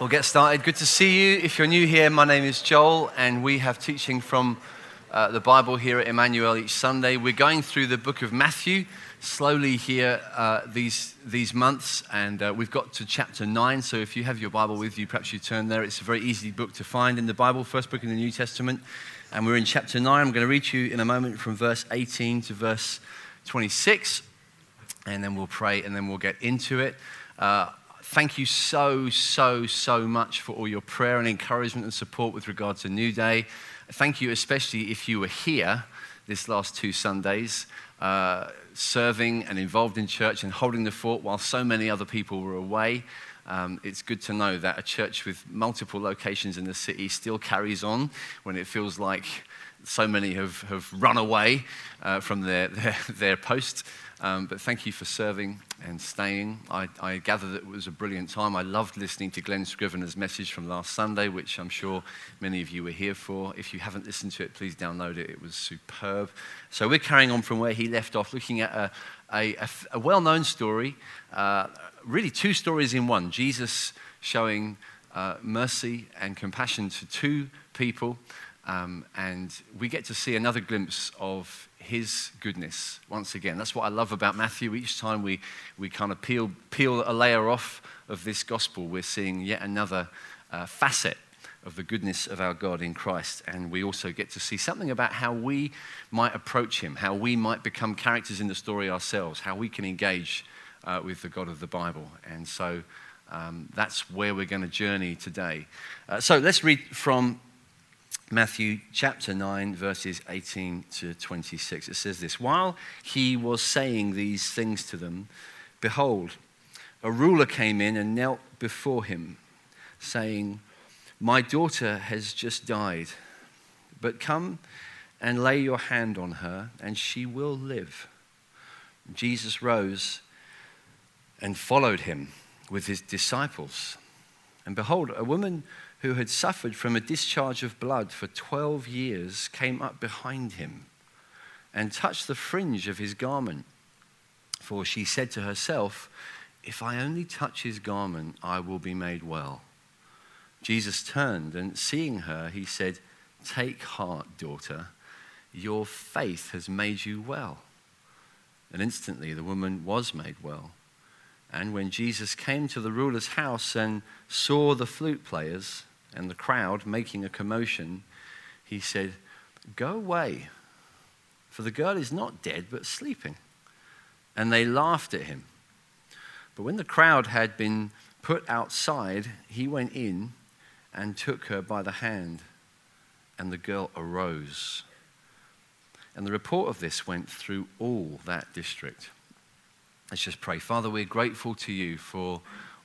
We'll get started. Good to see you. If you're new here, my name is Joel, and we have teaching from uh, the Bible here at Emmanuel each Sunday. We're going through the book of Matthew slowly here uh, these, these months, and uh, we've got to chapter 9. So if you have your Bible with you, perhaps you turn there. It's a very easy book to find in the Bible, first book in the New Testament. And we're in chapter 9. I'm going to read you in a moment from verse 18 to verse 26, and then we'll pray and then we'll get into it. Thank you so, so, so much for all your prayer and encouragement and support with regard to New Day. Thank you, especially if you were here this last two Sundays, uh, serving and involved in church and holding the fort while so many other people were away. Um, it's good to know that a church with multiple locations in the city still carries on when it feels like so many have, have run away uh, from their, their, their post. Um, but thank you for serving and staying. I, I, gather that it was a brilliant time. I loved listening to Glen Scrivener's message from last Sunday, which I'm sure many of you were here for. If you haven't listened to it, please download it. It was superb. So we're carrying on from where he left off, looking at a, a, a, a well known story, uh, really two stories in one Jesus showing uh, mercy and compassion to two people. Um, and we get to see another glimpse of his goodness once again. That's what I love about Matthew. Each time we, we kind of peel, peel a layer off of this gospel, we're seeing yet another uh, facet of the goodness of our God in Christ. And we also get to see something about how we might approach him, how we might become characters in the story ourselves, how we can engage uh, with the God of the Bible. And so um, that's where we're going to journey today. Uh, so let's read from Matthew chapter 9, verses 18 to 26. It says this While he was saying these things to them, behold, a ruler came in and knelt before him, saying, My daughter has just died, but come and lay your hand on her, and she will live. Jesus rose and followed him with his disciples. And behold, a woman who had suffered from a discharge of blood for 12 years, came up behind him and touched the fringe of his garment. For she said to herself, If I only touch his garment, I will be made well. Jesus turned and seeing her, he said, Take heart, daughter, your faith has made you well. And instantly the woman was made well. And when Jesus came to the ruler's house and saw the flute players, and the crowd making a commotion, he said, Go away, for the girl is not dead, but sleeping. And they laughed at him. But when the crowd had been put outside, he went in and took her by the hand, and the girl arose. And the report of this went through all that district. Let's just pray. Father, we're grateful to you for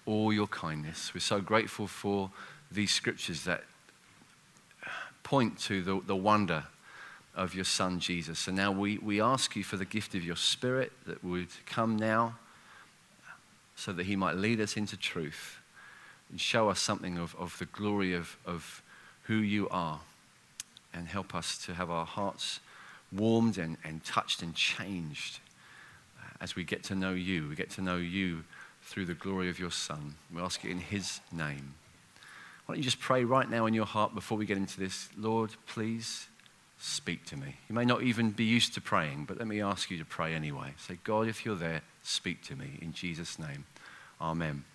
all your kindness. We're so grateful for these scriptures that point to the, the wonder of your Son, Jesus. And now we, we ask you for the gift of your Spirit that would come now so that he might lead us into truth and show us something of, of the glory of, of who you are and help us to have our hearts warmed and, and touched and changed uh, as we get to know you. We get to know you through the glory of your Son. We ask it in his name. Why don't you just pray right now in your heart before we get into this? Lord, please speak to me. You may not even be used to praying, but let me ask you to pray anyway. Say, God, if you're there, speak to me in Jesus' name. Amen.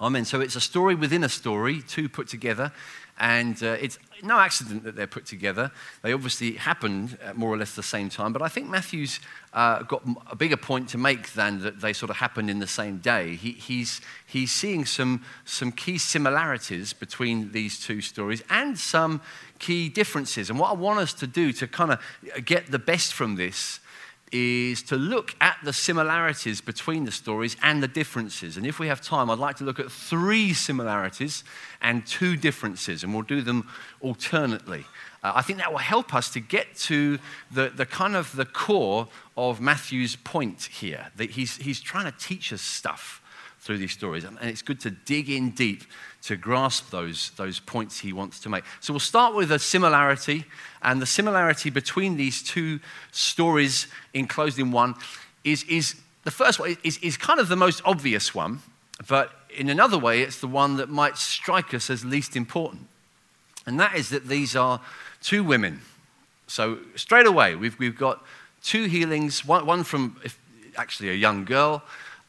Amen. So it's a story within a story, two put together. And uh, it's no accident that they're put together. They obviously happened at more or less the same time. But I think Matthew's uh, got a bigger point to make than that they sort of happened in the same day. He, he's, he's seeing some, some key similarities between these two stories and some key differences. And what I want us to do to kind of get the best from this is to look at the similarities between the stories and the differences. And if we have time, I'd like to look at three similarities and two differences, and we'll do them alternately. Uh, I think that will help us to get to the, the kind of the core of Matthew's point here. That he's, he's trying to teach us stuff through these stories, and it's good to dig in deep to grasp those, those points he wants to make. So we'll start with a similarity, and the similarity between these two stories enclosed in one is, is the first one is, is kind of the most obvious one, but in another way, it's the one that might strike us as least important. And that is that these are two women. So, straight away, we've, we've got two healings one, one from actually a young girl.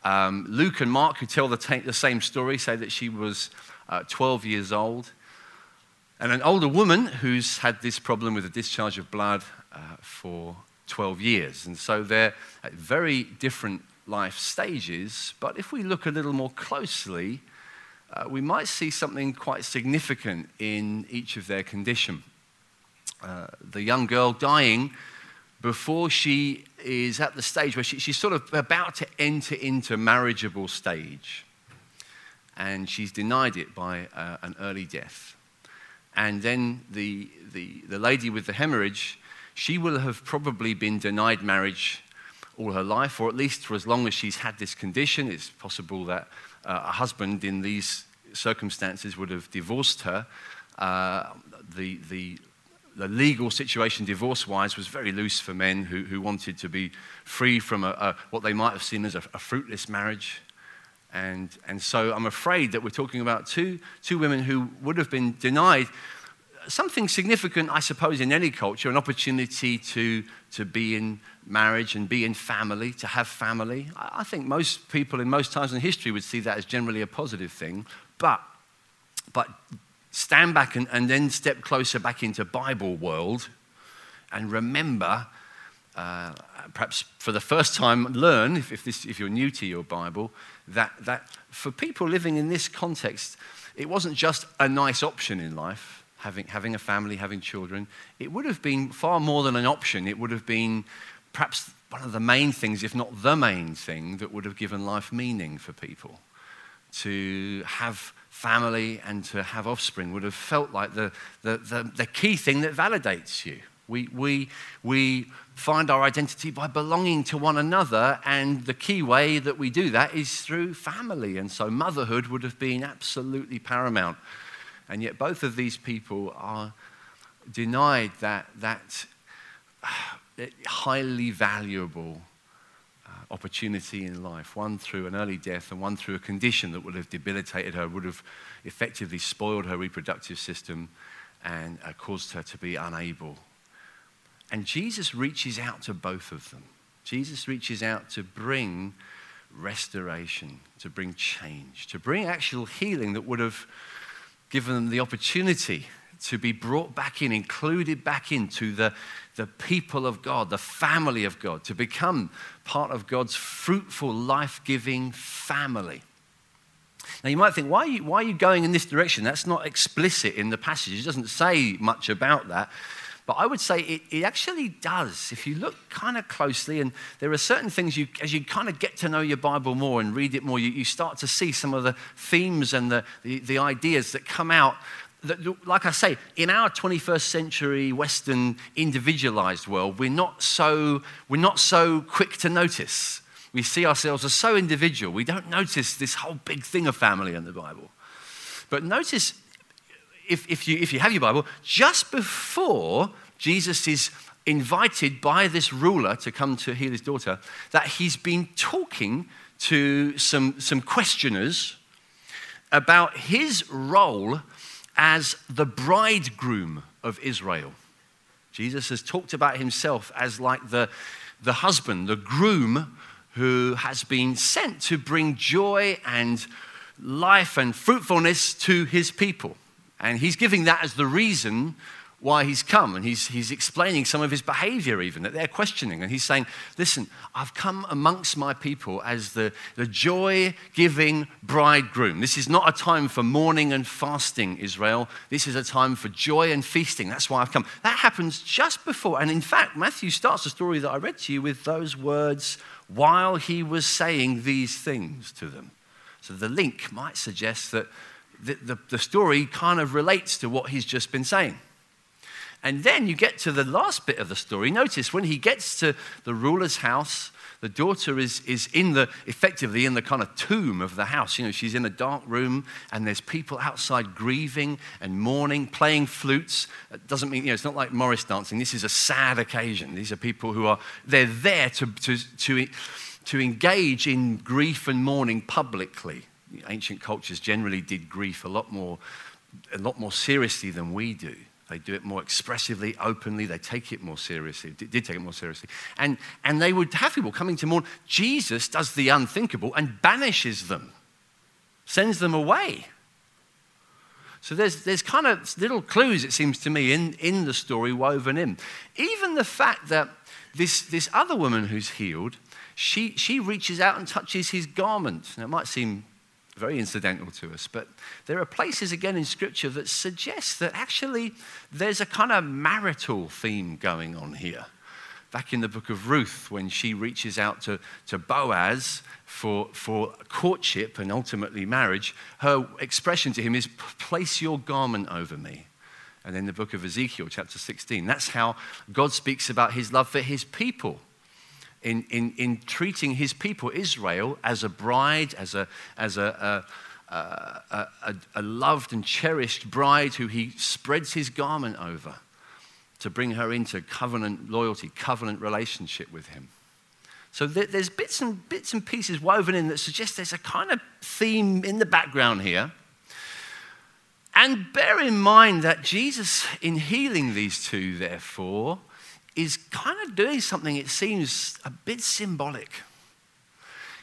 Um, Luke and Mark, who tell the, the, same story, say that she was uh, 12 years old. And an older woman who's had this problem with a discharge of blood uh, for 12 years. And so they're at very different life stages. But if we look a little more closely, uh, we might see something quite significant in each of their condition. Uh, the young girl dying before she is at the stage where she, she's sort of about to enter into marriageable stage. And she's denied it by uh, an early death. And then the, the, the lady with the hemorrhage, she will have probably been denied marriage all her life, or at least for as long as she's had this condition. It's possible that uh, a husband in these circumstances would have divorced her. Uh, the, the, the legal situation, divorce wise, was very loose for men who, who wanted to be free from a, a, what they might have seen as a, a fruitless marriage. And, and so I'm afraid that we're talking about two, two women who would have been denied something significant, I suppose, in any culture an opportunity to, to be in marriage and be in family, to have family. I think most people in most times in history would see that as generally a positive thing. But, but stand back and, and then step closer back into Bible world and remember, uh, perhaps for the first time, learn, if, if, this, if you're new to your Bible, that, that for people living in this context, it wasn't just a nice option in life having, having a family, having children, it would have been far more than an option. It would have been perhaps one of the main things, if not the main thing, that would have given life meaning for people. To have family and to have offspring would have felt like the, the, the, the key thing that validates you. We, we, we find our identity by belonging to one another, and the key way that we do that is through family. And so, motherhood would have been absolutely paramount and yet, both of these people are denied that, that highly valuable uh, opportunity in life, one through an early death and one through a condition that would have debilitated her, would have effectively spoiled her reproductive system and uh, caused her to be unable. And Jesus reaches out to both of them. Jesus reaches out to bring restoration, to bring change, to bring actual healing that would have given them the opportunity to be brought back in, included back into the, the people of God, the family of God, to become part of God's fruitful, life giving family. Now, you might think, why are, you, why are you going in this direction? That's not explicit in the passage. It doesn't say much about that. But I would say it, it actually does. If you look kind of closely, and there are certain things you, as you kind of get to know your Bible more and read it more, you, you start to see some of the themes and the, the, the ideas that come out like I say, in our 21st century Western individualized world, we're not so, we're not so quick to notice. We see ourselves as so individual. We don't notice this whole big thing of family in the Bible. But notice if, if, you, if you have your Bible, just before Jesus is invited by this ruler to come to heal his daughter, that he's been talking to some, some questioners about his role as the bridegroom of Israel. Jesus has talked about himself as like the, the husband, the groom who has been sent to bring joy and life and fruitfulness to his people. And he's giving that as the reason why he's come. And he's, he's explaining some of his behavior, even that they're questioning. And he's saying, Listen, I've come amongst my people as the, the joy giving bridegroom. This is not a time for mourning and fasting, Israel. This is a time for joy and feasting. That's why I've come. That happens just before. And in fact, Matthew starts the story that I read to you with those words while he was saying these things to them. So the link might suggest that the, the, the story kind of relates to what he's just been saying. And then you get to the last bit of the story. Notice when he gets to the ruler's house, the daughter is, is in the effectively in the kind of tomb of the house. You know, she's in a dark room and there's people outside grieving and mourning, playing flutes. It doesn't mean, you know, it's not like Morris dancing. This is a sad occasion. These are people who are they're there to, to, to, to engage in grief and mourning publicly ancient cultures generally did grief a lot more, a lot more seriously than we do. They do it more expressively, openly. They take it more seriously. Did, did take it more seriously. And, and they would have people coming to mourn. Jesus does the unthinkable and banishes them, sends them away. So there's, there's kind of little clues, it seems to me, in, in the story woven in. Even the fact that this, this other woman who's healed, she, she reaches out and touches his garment. Now, it might seem very incidental to us, but there are places again in Scripture that suggest that actually there's a kind of marital theme going on here. Back in the book of Ruth, when she reaches out to, to Boaz for, for courtship and ultimately marriage, her expression to him is, Place your garment over me. And in the book of Ezekiel, chapter 16, that's how God speaks about his love for his people in, in, in treating his people, Israel, as a bride, as a, as a, a, a, a, a loved and cherished bride who he spreads his garment over to bring her into covenant loyalty, covenant relationship with him. So there's bits and bits and pieces woven in that suggest there's a kind of theme in the background here. And bear in mind that Jesus, in healing these two, therefore, is kind of doing something, it seems, a bit symbolic.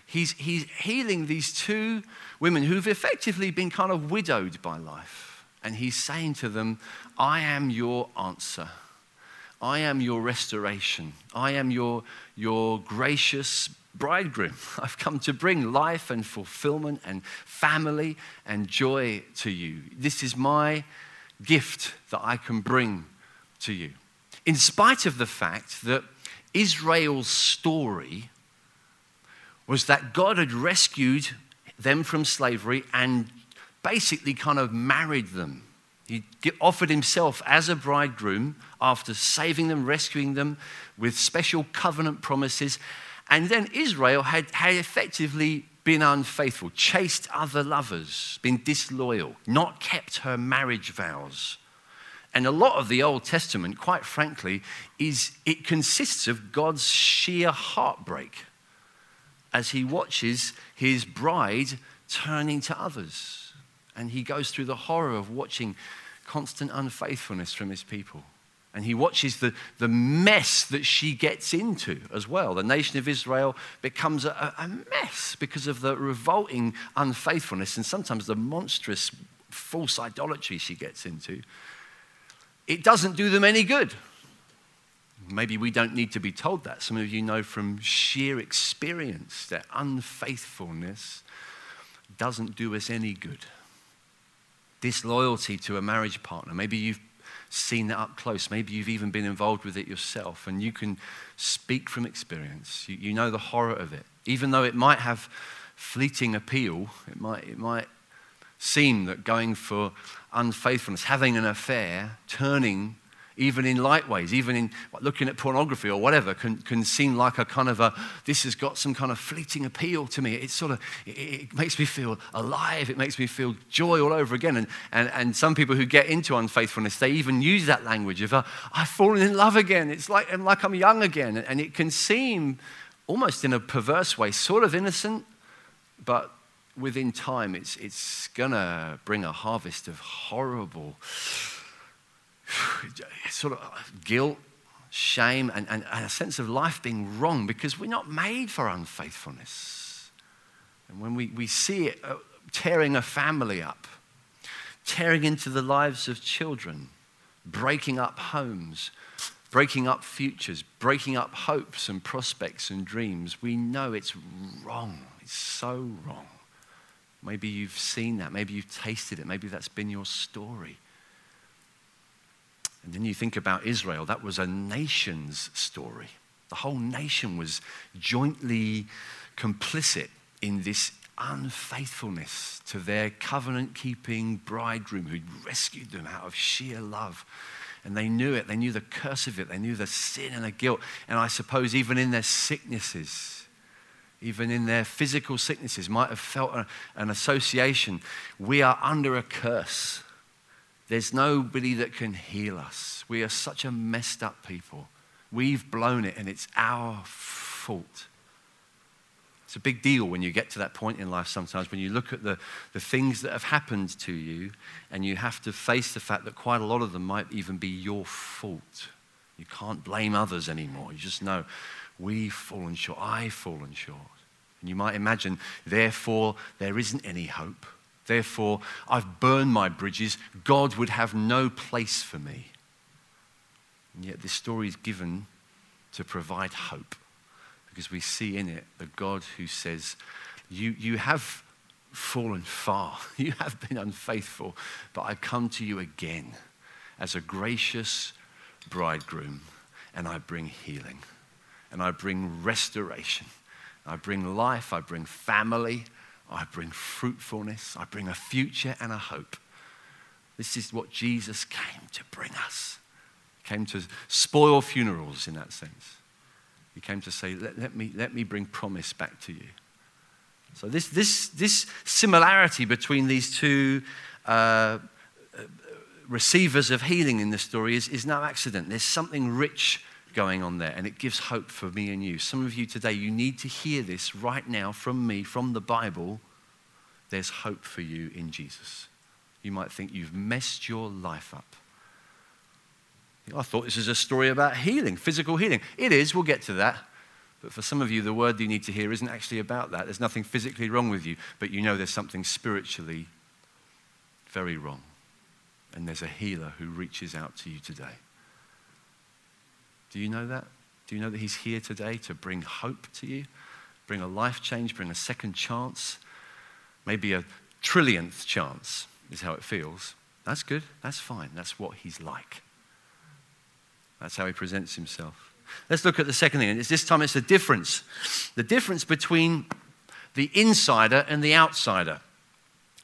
He's, he's healing these two women who've effectively been kind of widowed by life. And he's saying to them, I am your answer. I am your restoration. I am your, your gracious bridegroom. I've come to bring life and fulfillment and family and joy to you. This is my gift that I can bring to you in spite of the fact that Israel's story was that God had rescued them from slavery and basically kind of married them. He offered himself as a bridegroom after saving them, rescuing them with special covenant promises. And then Israel had, had effectively been unfaithful, chased other lovers, been disloyal, not kept her marriage vows. And a lot of the Old Testament, quite frankly, is it consists of God's sheer heartbreak as he watches his bride turning to others. And he goes through the horror of watching constant unfaithfulness from his people. And he watches the, the mess that she gets into as well. The nation of Israel becomes a, a mess because of the revolting unfaithfulness and sometimes the monstrous false idolatry she gets into it doesn't do them any good. Maybe we don't need to be told that. Some of you know from sheer experience that unfaithfulness doesn't do us any good. Disloyalty to a marriage partner, maybe you've seen that up close. Maybe you've even been involved with it yourself, and you can speak from experience. You, you, know the horror of it. Even though it might have fleeting appeal, it might, it might seem that going for unfaithfulness, having an affair, turning, even in light ways, even in looking at pornography or whatever, can, can seem like a kind of a, this has got some kind of fleeting appeal to me. It sort of, it, it makes me feel alive. It makes me feel joy all over again. And, and, and some people who get into unfaithfulness, they even use that language of, uh, I've fallen in love again. It's like, I'm like I'm young again. And it can seem almost in a perverse way, sort of innocent, but within time, it's, it's going to bring a harvest of horrible sort of guilt, shame, and, and, and, a sense of life being wrong because we're not made for unfaithfulness. And when we, we see it uh, tearing a family up, tearing into the lives of children, breaking up homes, breaking up futures, breaking up hopes and prospects and dreams, we know it's wrong. It's so wrong. Maybe you've seen that. Maybe you've tasted it. Maybe that's been your story. And then you think about Israel, that was a nation's story. The whole nation was jointly complicit in this unfaithfulness to their covenant keeping bridegroom who'd rescued them out of sheer love. And they knew it. They knew the curse of it. They knew the sin and the guilt. And I suppose even in their sicknesses, even in their physical sicknesses, might have felt a, an association. We are under a curse. There's nobody that can heal us. We are such a messed up people. We've blown it, and it's our fault. It's a big deal when you get to that point in life sometimes, when you look at the, the things that have happened to you and you have to face the fact that quite a lot of them might even be your fault. You can't blame others anymore. You just know we've fallen short, I've fallen short. And you might imagine, therefore, there isn't any hope. Therefore, I've burned my bridges. God would have no place for me. And yet, this story is given to provide hope because we see in it the God who says, You, you have fallen far, you have been unfaithful, but I come to you again as a gracious bridegroom, and I bring healing, and I bring restoration, I bring life, I bring family, I bring fruitfulness, I bring a future and a hope. This is what Jesus came to bring us. He came to spoil funerals in that sense. He came to say, let, let, me, let me bring promise back to you. So, this, this, this similarity between these two uh, receivers of healing in this story is, is no accident. There's something rich going on there, and it gives hope for me and you. Some of you today, you need to hear this right now from me, from the Bible. There's hope for you in Jesus. You might think you've messed your life up. I thought this was a story about healing, physical healing. It is, we'll get to that. But for some of you, the word you need to hear isn't actually about that. There's nothing physically wrong with you, but you know there's something spiritually very wrong. And there's a healer who reaches out to you today. Do you know that? Do you know that he's here today to bring hope to you, bring a life change, bring a second chance, maybe a trillionth chance, is how it feels? That's good. That's fine. That's what he's like. That's how he presents himself. Let's look at the second thing. And this time it's the difference. The difference between the insider and the outsider.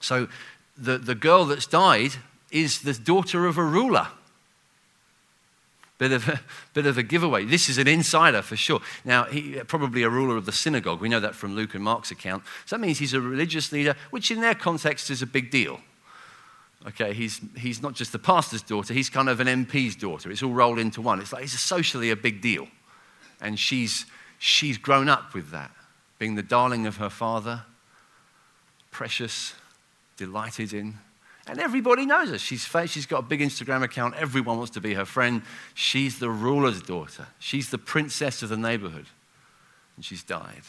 So the, the girl that's died is the daughter of a ruler. Bit of, a, bit of a giveaway. This is an insider for sure. Now, he probably a ruler of the synagogue. We know that from Luke and Mark's account. So that means he's a religious leader, which in their context is a big deal. Okay, he's, he's not just the pastor's daughter, he's kind of an MP's daughter. It's all rolled into one. It's like he's socially a big deal. And she's, she's grown up with that, being the darling of her father, precious, delighted in. And everybody knows her. She's, she's got a big Instagram account. Everyone wants to be her friend. She's the ruler's daughter. She's the princess of the neighborhood. And she's died.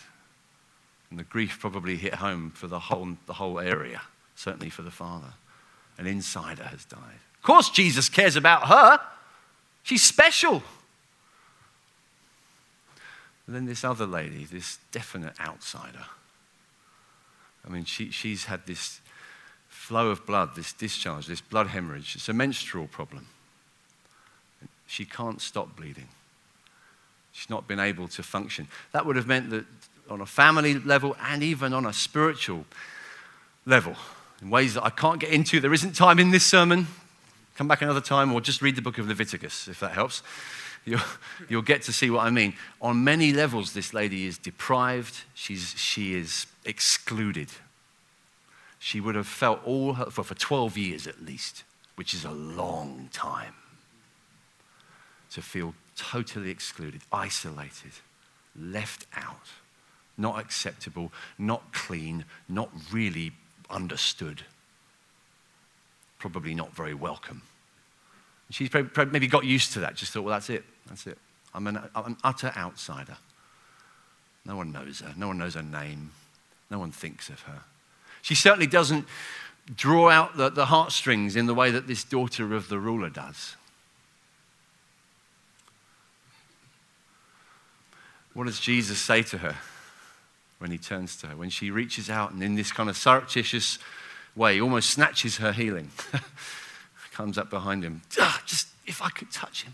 And the grief probably hit home for the whole, the whole area, certainly for the father an insider has died. Of course, Jesus cares about her. She's special. And then this other lady, this definite outsider. I mean, she, she's had this flow of blood, this discharge, this blood hemorrhage. It's a menstrual problem. She can't stop bleeding. She's not been able to function. That would have meant that on a family level and even on a spiritual level, in ways that I can't get into. There isn't time in this sermon. Come back another time or just read the book of Leviticus if that helps. You'll, you'll get to see what I mean. On many levels, this lady is deprived, She's, she is excluded. She would have felt all her, for, for 12 years at least, which is a long time, to feel totally excluded, isolated, left out, not acceptable, not clean, not really understood. Probably not very welcome. She's probably maybe got used to that, just thought, well, that's it. That's it. I'm an, I'm an utter outsider. No one knows her. No one knows her name. No one thinks of her. She certainly doesn't draw out the, the heartstrings in the way that this daughter of the ruler does. What does Jesus say to her? when he turns to her, when she reaches out and in this kind of surreptitious way almost snatches her healing, comes up behind him, ah, just if I could touch him,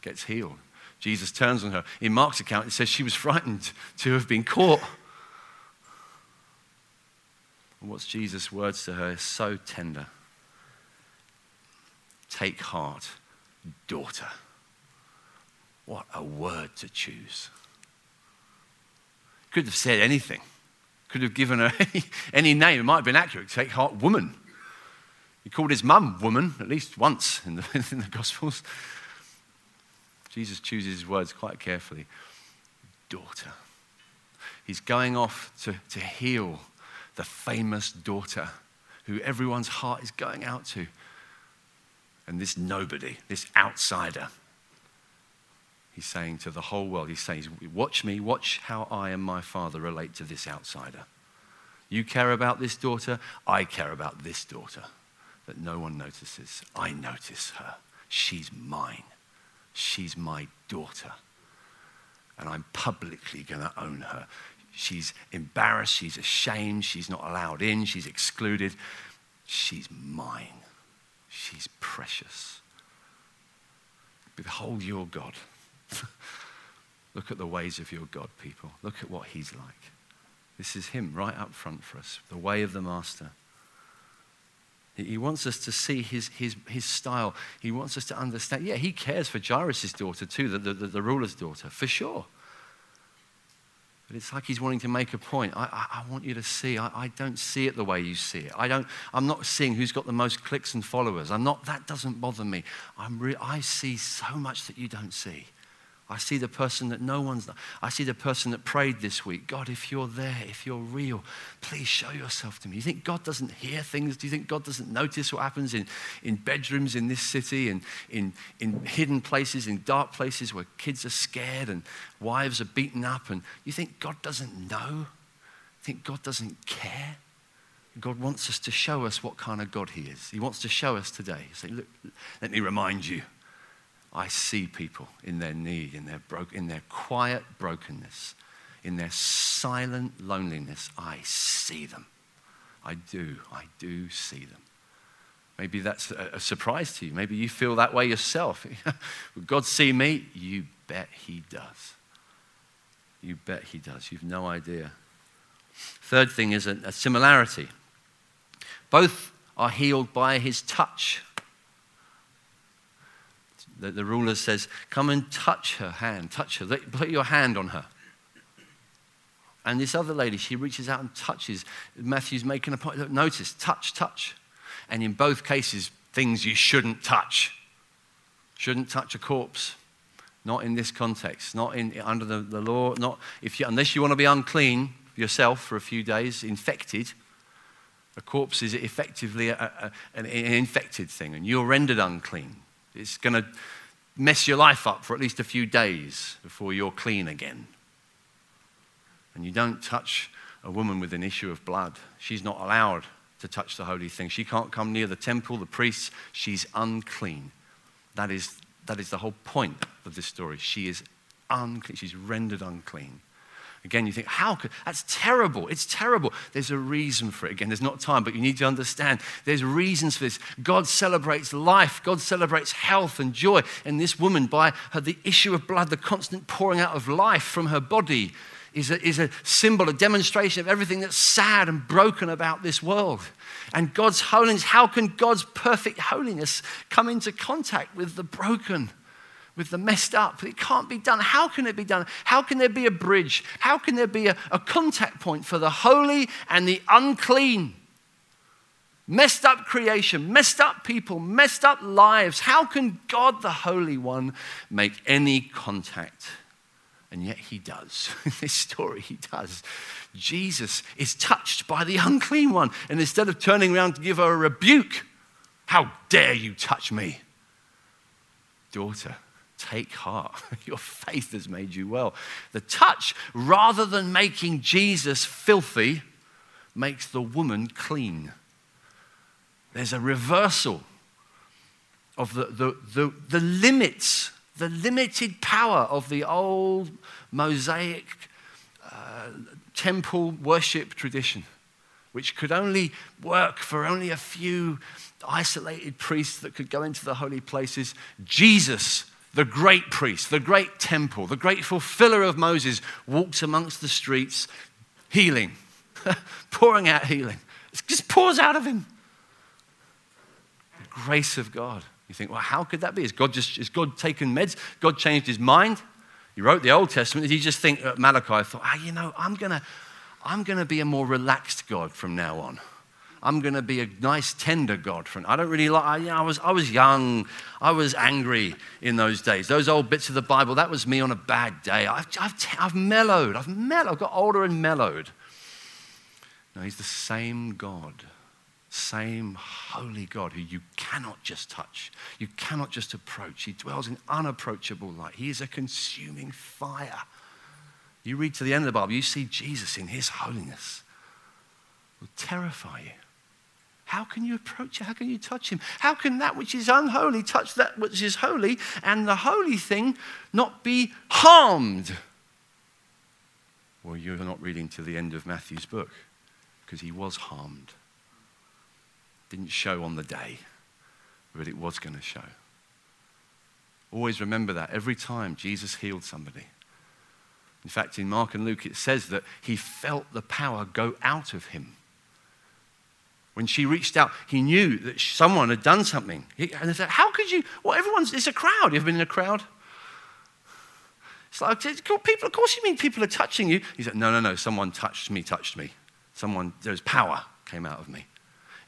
gets healed. Jesus turns on her. In Mark's account, it says she was frightened to have been caught. And what's Jesus' words to her is so tender. Take heart, daughter. What a word to choose. Could have said anything. Could have given her any, name. It might have been accurate. Take heart, woman. He called his mum woman at least once in the, in the Gospels. Jesus chooses his words quite carefully. Daughter. He's going off to, to heal the famous daughter who everyone's heart is going out to. And this nobody, this outsider, he's saying to the whole world, he's saying, Watch me, watch how I and my father relate to this outsider. You care about this daughter, I care about this daughter that no one notices. I notice her. She's mine. She's my daughter. And I'm publicly going to own her. She's embarrassed. She's ashamed. She's not allowed in. She's excluded. She's mine. She's precious. Behold your God. Look at the ways of your God, people. Look at what he's like. This is him right up front for us, the way of the Master. He wants us to see his, his, his style. He wants us to understand. Yeah, he cares for Jairus' daughter too, the, the, the ruler's daughter, for sure. But it's like he's wanting to make a point. I, I, I want you to see. I, I, don't see it the way you see it. I don't, I'm not seeing who's got the most clicks and followers. I'm not, that doesn't bother me. I'm re- I see so much that you don't see. I see the person that no one's, I see the person that prayed this week. God, if you're there, if you're real, please show yourself to me. You think God doesn't hear things? Do you think God doesn't notice what happens in, in bedrooms in this city and in, in hidden places, in dark places where kids are scared and wives are beaten up? And you think God doesn't know? You think God doesn't care? God wants us to show us what kind of God He is. He wants to show us today. Say, look, let me remind you I see people in their need, in their, bro- in their quiet brokenness, in their silent loneliness. I see them. I do. I do see them. Maybe that's a, surprise to you. Maybe you feel that way yourself. God see me? You bet He does. You bet He does. You've no idea. Third thing is a, a similarity. Both are healed by His touch the, the ruler says, Come and touch her hand, touch her, put your hand on her. And this other lady, she reaches out and touches. Matthew's making a point. Look, notice, touch, touch. And in both cases, things you shouldn't touch. Shouldn't touch a corpse. Not in this context, not in, under the, the law, not if you, unless you want to be unclean yourself for a few days, infected. A corpse is effectively a, a, an infected thing, and you're rendered unclean. It's going to mess your life up for at least a few days before you're clean again. And you don't touch a woman with an issue of blood. She's not allowed to touch the holy thing. She can't come near the temple, the priests. She's unclean. That is, that is the whole point of this story. She is unclean. She's rendered unclean. Again, you think, how could, that's terrible. It's terrible. There's a reason for it. Again, there's not time, but you need to understand there's reasons for this. God celebrates life, God celebrates health and joy. And this woman, by her, the issue of blood, the constant pouring out of life from her body, is a, is a symbol, a demonstration of everything that's sad and broken about this world. And God's holiness, how can God's perfect holiness come into contact with the broken? With the messed up. It can't be done. How can it be done? How can there be a bridge? How can there be a, a contact point for the holy and the unclean? Messed up creation, messed up people, messed up lives. How can God, the Holy One, make any contact? And yet he does. In this story, he does. Jesus is touched by the unclean one. And instead of turning around to give her a rebuke, how dare you touch me? Daughter, Take heart. Your faith has made you well. The touch, rather than making Jesus filthy, makes the woman clean. There's a reversal of the, the, the, the limits, the limited power of the old Mosaic uh, temple worship tradition, which could only work for only a few isolated priests that could go into the holy places. Jesus the great priest, the great temple, the great fulfiller of Moses, walks amongst the streets, healing, pouring out healing. It just pours out of him. The grace of God. You think, well, how could that be? Is God just is God taken meds? God changed his mind? He wrote the Old Testament. Did he just think Malachi thought, ah, you know, I'm gonna, I'm gonna be a more relaxed God from now on. I'm going to be a nice, tender God. friend. I don't really like, I, you know, I, was, I was young. I was angry in those days. Those old bits of the Bible, that was me on a bad day. I've, I've, I've mellowed. I've mellowed. I've got older and mellowed. No, he's the same God, same holy God who you cannot just touch, you cannot just approach. He dwells in unapproachable light. He is a consuming fire. You read to the end of the Bible, you see Jesus in his holiness. Will terrify you. How can you approach it? How can you touch him? How can that which is unholy touch that which is holy and the holy thing not be harmed? Well, you're not reading to the end of Matthew's book because he was harmed. Didn't show on the day, but it was going to show. Always remember that every time Jesus healed somebody. In fact, in Mark and Luke, it says that he felt the power go out of him. When she reached out, he knew that someone had done something. and they said, How could you? Well, everyone's, it's a crowd. You ever been in a crowd? It's like, people, of course you mean people are touching you. He said, No, no, no, someone touched me, touched me. Someone, there's power came out of me.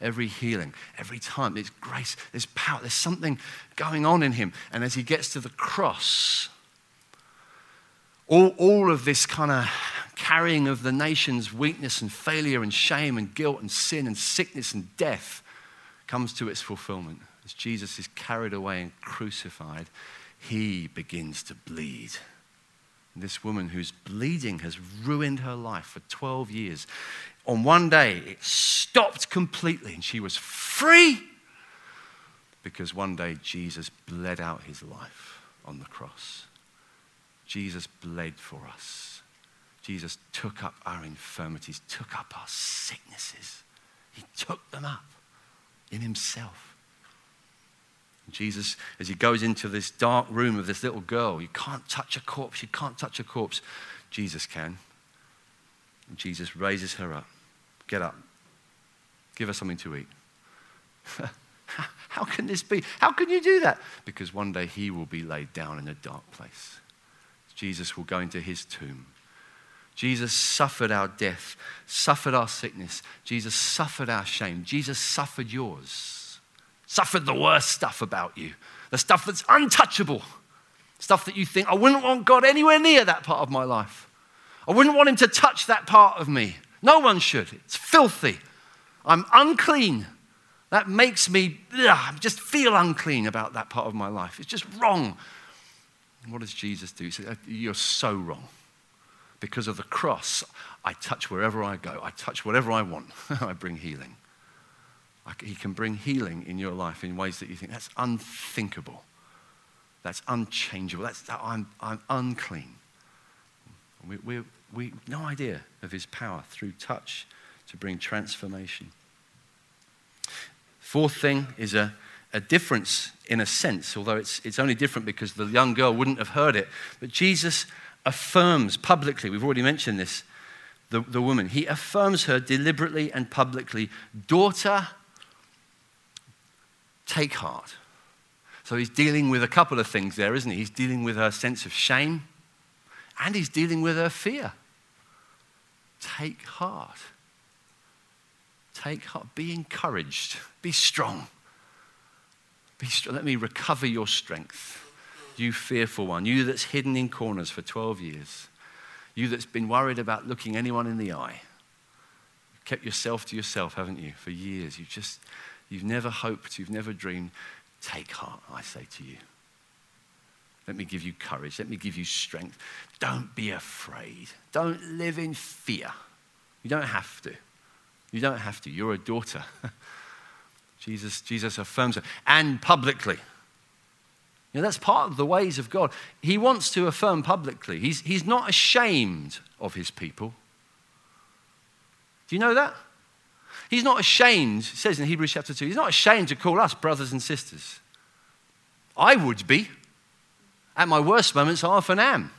Every healing, every time, there's grace, there's power, there's something going on in him. And as he gets to the cross, all, all of this kind of carrying of the nation's weakness and failure and shame and guilt and sin and sickness and death comes to its fulfillment. As Jesus is carried away and crucified, he begins to bleed. This woman whose bleeding has ruined her life for 12 years on one day, it stopped completely and she was free because one day Jesus bled out his life on the cross. Jesus bled for us. Jesus took up our infirmities, took up our sicknesses. He took them up in himself. Jesus, as he goes into this dark room of this little girl, you can't touch a corpse, you can't touch a corpse. Jesus can. And Jesus raises her up. Get up. Give her something to eat. How can this be? How can you do that? Because one day he will be laid down in a dark place. Jesus will go into his tomb. Jesus suffered our death, suffered our sickness. Jesus suffered our shame. Jesus suffered yours, suffered the worst stuff about you, the stuff that's untouchable, stuff that you think, I wouldn't want God anywhere near that part of my life. I wouldn't want him to touch that part of me. No one should. It's filthy. I'm unclean. That makes me ugh, just feel unclean about that part of my life. It's just wrong. What does Jesus do? He says, uh, You're so wrong. Because of the cross, I touch wherever I go, I touch whatever I want, I bring healing. he can bring healing in your life in ways that you think that's unthinkable, that's unchangeable, that's, that I'm, I'm unclean. We, we're, we no idea of his power through touch to bring transformation. Fourth thing is a, a difference in a sense, although it's, it's only different because the young girl wouldn't have heard it. But Jesus affirms publicly, we've already mentioned this, the, the woman. He affirms her deliberately and publicly, Daughter, take heart. So he's dealing with a couple of things there, isn't he? He's dealing with her sense of shame and he's dealing with her fear. Take heart. Take heart. Be encouraged. Be strong. Let me recover your strength. You fearful one. You that's hidden in corners for 12 years. You that's been worried about looking anyone in the eye. You've kept yourself to yourself, haven't you, for years? You've just, you've never hoped, you've never dreamed. Take heart, I say to you. Let me give you courage. Let me give you strength. Don't be afraid. Don't live in fear. You don't have to. You don't have to. You're a daughter. Jesus, Jesus affirms it, and publicly. You know, that's part of the ways of God. He wants to affirm publicly. He's, he's not ashamed of his people. Do you know that? He's not ashamed, it says in Hebrews chapter 2, he's not ashamed to call us brothers and sisters. I would be. At my worst moments, I often am.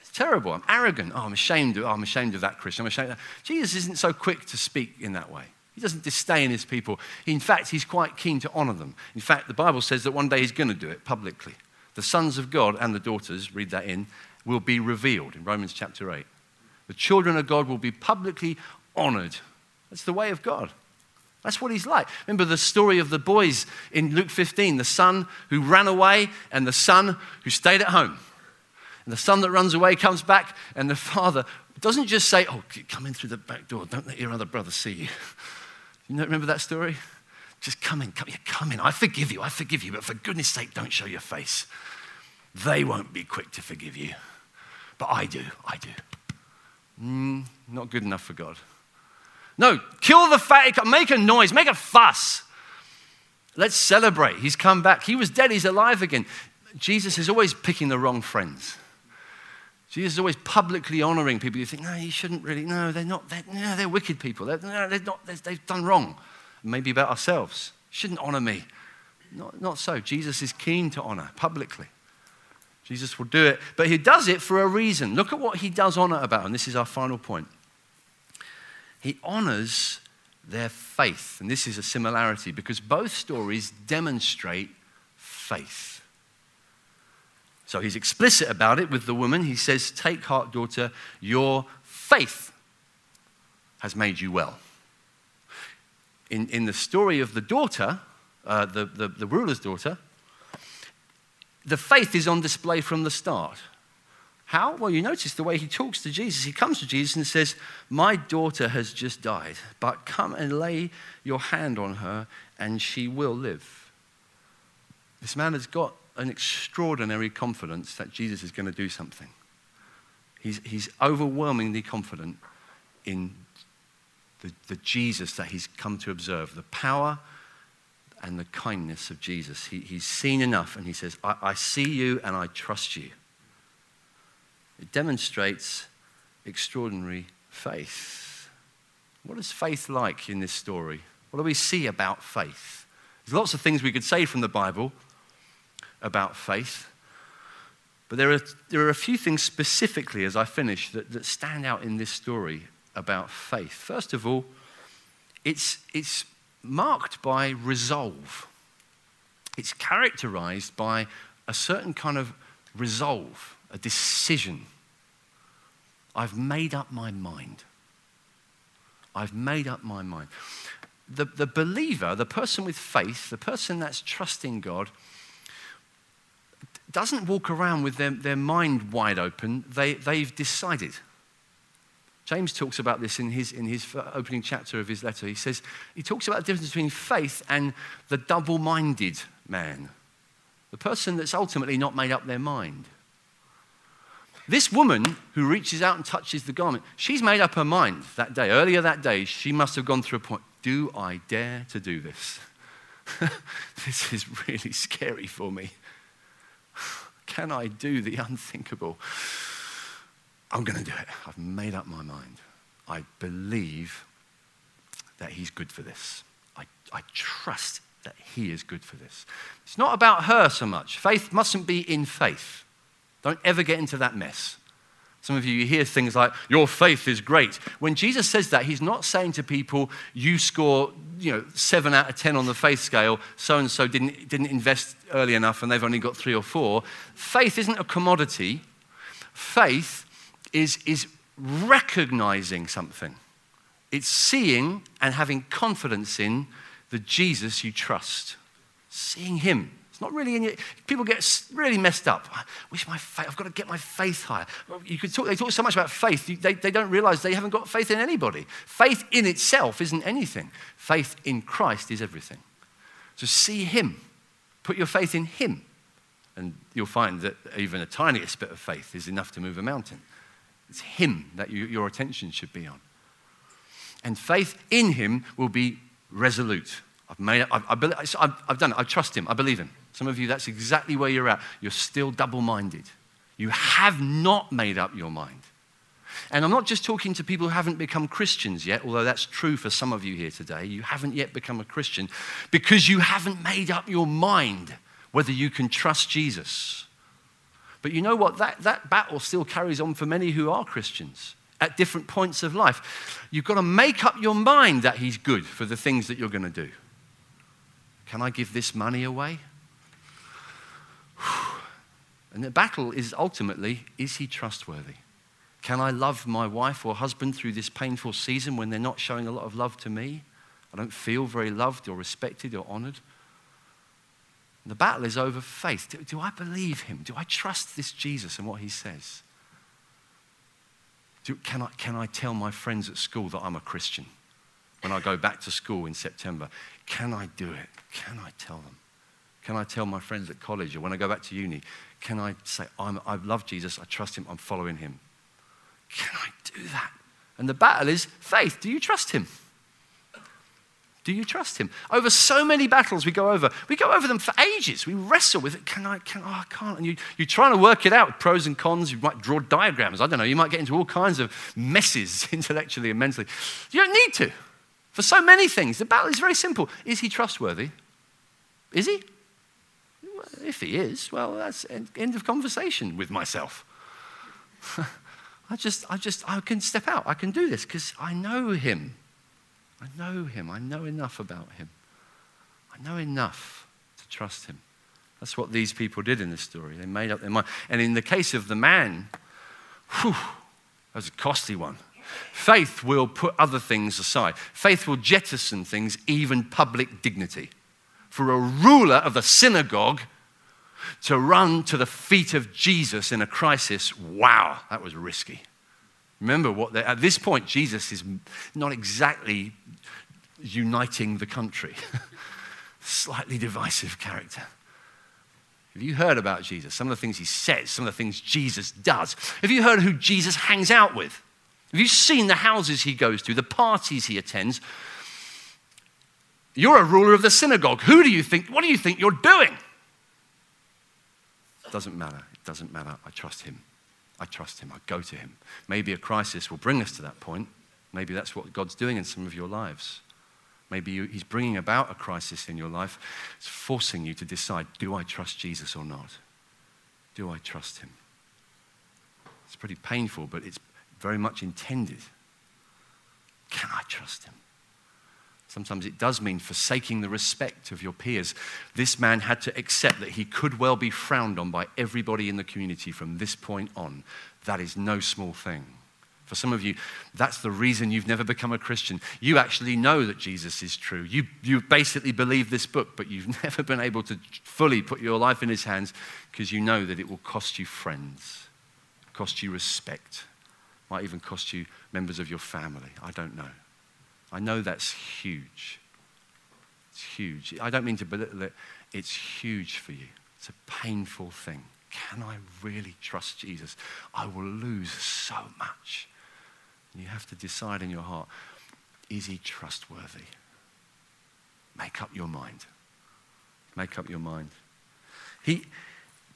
It's terrible. I'm arrogant. Oh, I'm ashamed of, oh, I'm ashamed of that, Christian. I'm ashamed that. Jesus isn't so quick to speak in that way. He doesn't disdain his people. In fact, he's quite keen to honor them. In fact, the Bible says that one day he's going to do it publicly. The sons of God and the daughters, read that in, will be revealed in Romans chapter 8. The children of God will be publicly honored. That's the way of God. That's what he's like. Remember the story of the boys in Luke 15 the son who ran away and the son who stayed at home. And the son that runs away comes back, and the father doesn't just say, Oh, come in through the back door. Don't let your other brother see you. You know, remember that story? Just come in, come, yeah, come in. I forgive you, I forgive you, but for goodness sake, don't show your face. They won't be quick to forgive you. But I do, I do. Mm, not good enough for God. No, kill the fat, make a noise, make a fuss. Let's celebrate. He's come back. He was dead, he's alive again. Jesus is always picking the wrong friends. Jesus is always publicly honoring people. You think, no, you shouldn't really. No, they're not. They're, no, they're wicked people. They're, no, they're not, they have done wrong. Maybe about ourselves. shouldn't honor me. Not, not so. Jesus is keen to honor publicly. Jesus will do it, but he does it for a reason. Look at what he does honor about, and this is our final point. He honors their faith, and this is a similarity because both stories demonstrate faith. So he's explicit about it with the woman. He says, Take heart, daughter, your faith has made you well. In, in the story of the daughter, uh, the, the, the ruler's daughter, the faith is on display from the start. How? Well, you notice the way he talks to Jesus. He comes to Jesus and says, My daughter has just died, but come and lay your hand on her and she will live. This man has got an extraordinary confidence that Jesus is going to do something. He's, he's overwhelmingly confident in the, the Jesus that he's come to observe, the power and the kindness of Jesus. He, he's seen enough and he says, I, I see you and I trust you. It demonstrates extraordinary faith. What is faith like in this story? What do we see about faith? There's lots of things we could say from the Bible about faith, but there are, there are a few things specifically as I finish that, that stand out in this story about faith. First of all, it's, it's marked by resolve. It's characterized by a certain kind of resolve, a decision. I've made up my mind. I've made up my mind. The, the believer, the person with faith, the person that's trusting God, doesn't walk around with their, their mind wide open. They, they've decided. James talks about this in his, in his opening chapter of his letter. He says, he talks about the difference between faith and the double minded man, the person that's ultimately not made up their mind. This woman who reaches out and touches the garment, she's made up her mind that day. Earlier that day, she must have gone through a point do I dare to do this? this is really scary for me. Can I do the unthinkable? I'm going to do it. I've made up my mind. I believe that He's good for this. I, I trust that He is good for this. It's not about her so much. Faith mustn't be in faith. Don't ever get into that mess. Some of you, you hear things like, your faith is great. When Jesus says that, he's not saying to people, you score, you know, seven out of 10 on the faith scale, so and so didn't, didn't invest early enough and they've only got three or four. Faith isn't a commodity. Faith is, is recognizing something, it's seeing and having confidence in the Jesus you trust, seeing Him. It's not really in your, people get really messed up. I wish my faith, I've got to get my faith higher. You could talk, they talk so much about faith, they, they don't realize they haven't got faith in anybody. Faith in itself isn't anything, faith in Christ is everything. So see Him, put your faith in Him, and you'll find that even a tiniest bit of faith is enough to move a mountain. It's Him that you, your attention should be on. And faith in Him will be resolute. I've made it, I've, I've, I've done it, I trust Him, I believe Him. Some of you, that's exactly where you're at. You're still double minded. You have not made up your mind. And I'm not just talking to people who haven't become Christians yet, although that's true for some of you here today. You haven't yet become a Christian because you haven't made up your mind whether you can trust Jesus. But you know what? That, that battle still carries on for many who are Christians at different points of life. You've got to make up your mind that He's good for the things that you're going to do. Can I give this money away? And the battle is ultimately is He trustworthy? Can I love my wife or husband through this painful season when they're not showing a lot of love to me? I don't feel very loved or respected or honored. The battle is over faith. Do, do I believe him? Do I trust this Jesus and what he says? Do, can, I, can I tell my friends at school that I'm a Christian when I go back to school in September? Can I do it? Can I tell them? Can I tell my friends at college or when I go back to uni? Can I say, I love Jesus, I trust him, I'm following him? Can I do that? And the battle is faith. Do you trust him? Do you trust him? Over so many battles we go over, we go over them for ages. We wrestle with it. Can I, can, oh, I can't. And you, you're trying to work it out with pros and cons. You might draw diagrams. I don't know. You might get into all kinds of messes intellectually and mentally. You don't need to. For so many things, the battle is very simple. Is he trustworthy? Is he? If he is, well, that's end of conversation with myself. I just, I just, I can step out. I can do this because I know him. I know him. I know enough about him. I know enough to trust him. That's what these people did in this story. They made up their mind. And in the case of the man, whew, that was a costly one. Faith will put other things aside. Faith will jettison things, even public dignity. For a ruler of the synagogue to run to the feet of Jesus in a crisis, wow, that was risky. Remember what at this point Jesus is not exactly uniting the country. Slightly divisive character. Have you heard about Jesus? Some of the things he says, some of the things Jesus does. Have you heard who Jesus hangs out with? Have you seen the houses he goes to, the parties he attends? You're a ruler of the synagogue. Who do you think, what do you think you're doing? It doesn't matter. It doesn't matter. I trust him. I trust him. I go to him. Maybe a crisis will bring us to that point. Maybe that's what God's doing in some of your lives. Maybe you, he's bringing about a crisis in your life. It's forcing you to decide do I trust Jesus or not? Do I trust him? It's pretty painful, but it's very much intended. Can I trust him? Sometimes it does mean forsaking the respect of your peers. This man had to accept that he could well be frowned on by everybody in the community from this point on. That is no small thing. For some of you, that's the reason you've never become a Christian. You actually know that Jesus is true. You, you basically believe this book, but you've never been able to fully put your life in his hands because you know that it will cost you friends, cost you respect, might even cost you members of your family. I don't know. I know that's huge. It's huge. I don't mean to belittle it, it's huge for you. It's a painful thing. Can I really trust Jesus? I will lose so much. You have to decide in your heart is he trustworthy? Make up your mind. Make up your mind. He,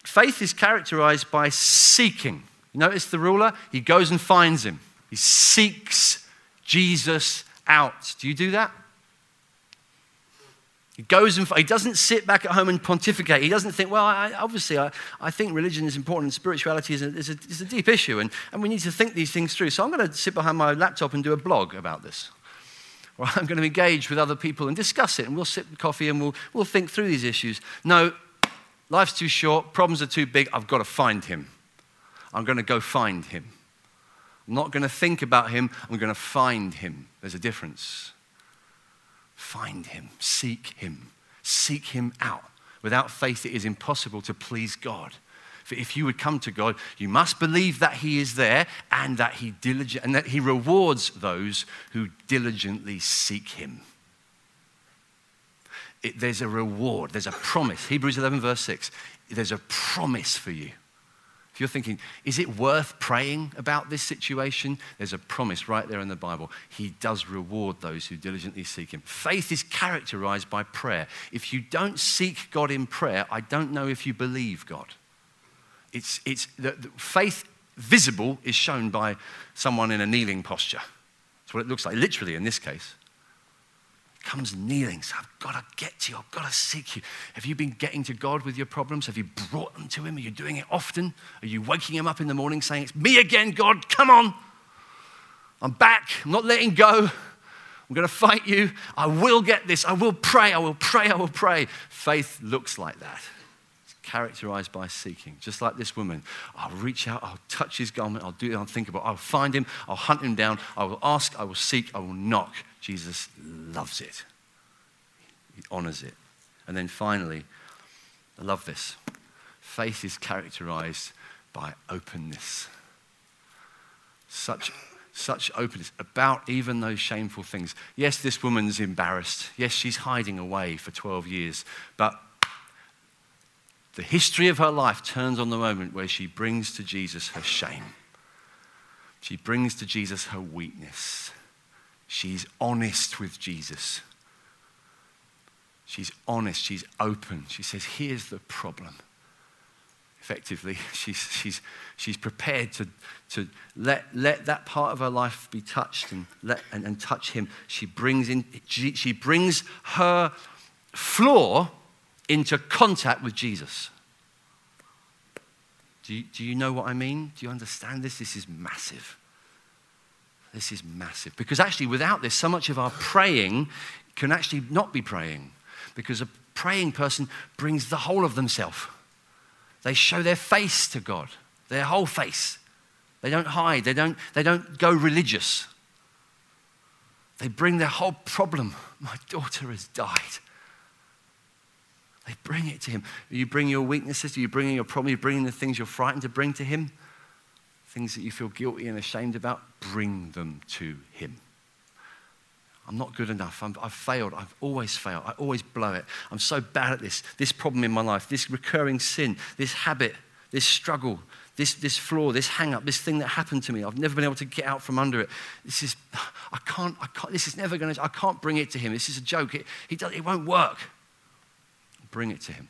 faith is characterized by seeking. You notice the ruler? He goes and finds him. He seeks Jesus out. Do you do that? He goes and he doesn't sit back at home and pontificate. He doesn't think, well, I, obviously, I, I think religion is important and spirituality is a, is a, is a deep issue, and, and we need to think these things through. So I'm going to sit behind my laptop and do a blog about this. Or I'm going to engage with other people and discuss it, and we'll sip coffee and we'll, we'll think through these issues. No, life's too short, problems are too big, I've got to find him. I'm going to go find him. I'm not going to think about him, I'm going to find him. There's a difference. Find him, seek him, seek him out. Without faith, it is impossible to please God. For if you would come to God, you must believe that He is there and that He diligent and that He rewards those who diligently seek Him. It, there's a reward, there's a promise. Hebrews 11, verse 6. There's a promise for you. You're thinking, is it worth praying about this situation? There's a promise right there in the Bible. He does reward those who diligently seek Him. Faith is characterized by prayer. If you don't seek God in prayer, I don't know if you believe God. It's, it's the, the faith visible is shown by someone in a kneeling posture. That's what it looks like, literally in this case comes kneeling. So I've got to get to you. I've got to seek you. Have you been getting to God with your problems? Have you brought them to Him? Are you doing it often? Are you waking Him up in the morning saying, It's me again, God, come on. I'm back. I'm not letting go. I'm going to fight you. I will get this. I will pray. I will pray. I will pray. Faith looks like that. Characterized by seeking. Just like this woman, I'll reach out, I'll touch his garment, I'll do it unthinkable, I'll find him, I'll hunt him down, I will ask, I will seek, I will knock. Jesus loves it, he honors it. And then finally, I love this faith is characterized by openness. Such such openness about even those shameful things. Yes, this woman's embarrassed. Yes, she's hiding away for 12 years. But the history of her life turns on the moment where she brings to Jesus her shame. She brings to Jesus her weakness. She's honest with Jesus. She's honest. She's open. She says, Here's the problem effectively. She's, she's, she's prepared to, to let, let that part of her life be touched and, let, and, and touch him. She brings, in, she, she brings her flaw into contact with Jesus. Do you, do you know what I mean? Do you understand this? This is massive. This is massive. Because actually, without this, so much of our praying can actually not be praying. Because a praying person brings the whole of themselves. They show their face to God, their whole face. They don't hide, they don't, they don't go religious. They bring their whole problem. My daughter has died. They bring it to him. You bring your weaknesses, you bring your problem, you bring the things you're frightened to bring to him, things that you feel guilty and ashamed about, bring them to him. I'm not good enough. i have failed. I've always failed. I always blow it. I'm so bad at this. This problem in my life, this recurring sin, this habit, this struggle, this, this flaw, this hang up, this thing that happened to me. I've never been able to get out from under it. This is, I can't, I can't this is never going to, I can't bring it to him. This is a joke. It, he does, it won't work. Bring it to him.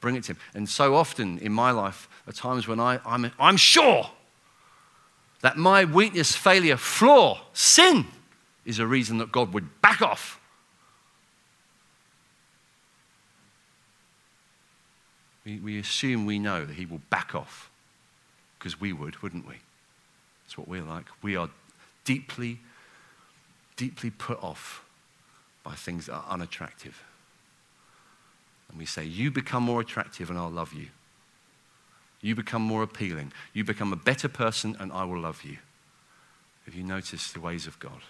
Bring it to him. And so often in my life, are times when I, I'm, I'm sure that my weakness, failure, flaw, sin, is a reason that God would back off. We, we assume we know that He will back off because we would, wouldn't we? That's what we're like. We are deeply, deeply put off by things that are unattractive. And we say, You become more attractive and I'll love you. You become more appealing. You become a better person and I will love you. Have you noticed the ways of God?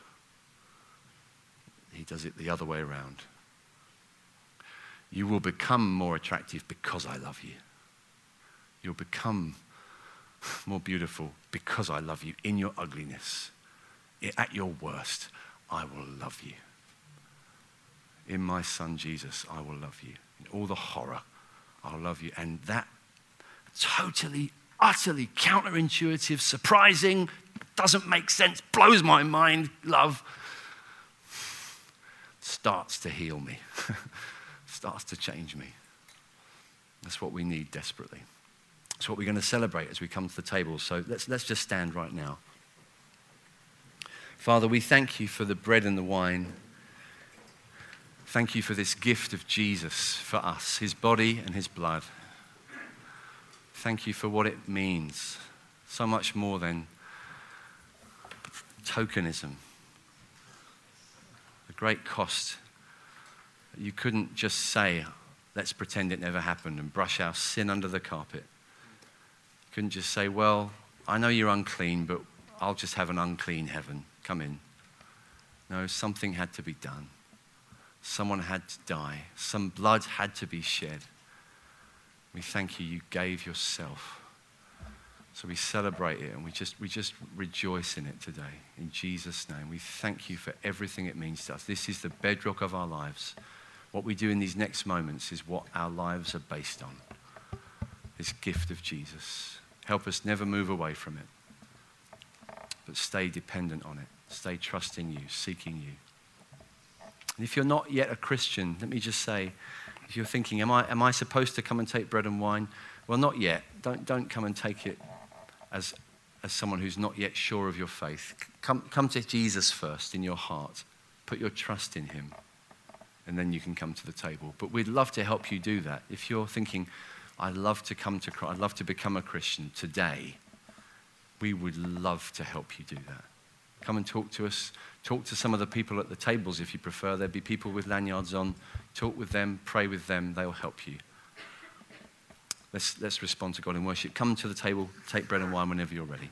He does it the other way around. You will become more attractive because I love you. You'll become more beautiful because I love you in your ugliness. At your worst, I will love you. In my son Jesus, I will love you. All the horror, I'll love you. And that totally, utterly counterintuitive, surprising, doesn't make sense, blows my mind, love starts to heal me, starts to change me. That's what we need desperately. It's what we're going to celebrate as we come to the table. So let's, let's just stand right now. Father, we thank you for the bread and the wine. Thank you for this gift of Jesus for us, his body and his blood. Thank you for what it means, so much more than tokenism A great cost. You couldn't just say, let's pretend it never happened and brush our sin under the carpet. You couldn't just say, well, I know you're unclean, but I'll just have an unclean heaven. Come in. No, something had to be done. Someone had to die. Some blood had to be shed. We thank you, you gave yourself. So we celebrate it and we just, we just rejoice in it today. In Jesus' name, we thank you for everything it means to us. This is the bedrock of our lives. What we do in these next moments is what our lives are based on this gift of Jesus. Help us never move away from it, but stay dependent on it. Stay trusting you, seeking you. And if you're not yet a Christian, let me just say, if you're thinking, am I, am I supposed to come and take bread and wine? Well, not yet. Don't, don't come and take it as, as someone who's not yet sure of your faith. Come, come to Jesus first in your heart. Put your trust in him. And then you can come to the table. But we'd love to help you do that. If you're thinking, I'd love to come to Christ, I'd love to become a Christian today, we would love to help you do that. Come and talk to us. Talk to some of the people at the tables if you prefer. There'd be people with lanyards on. Talk with them, pray with them, they'll help you. let's, let's respond to God in worship. Come to the table, take bread and wine whenever you're ready.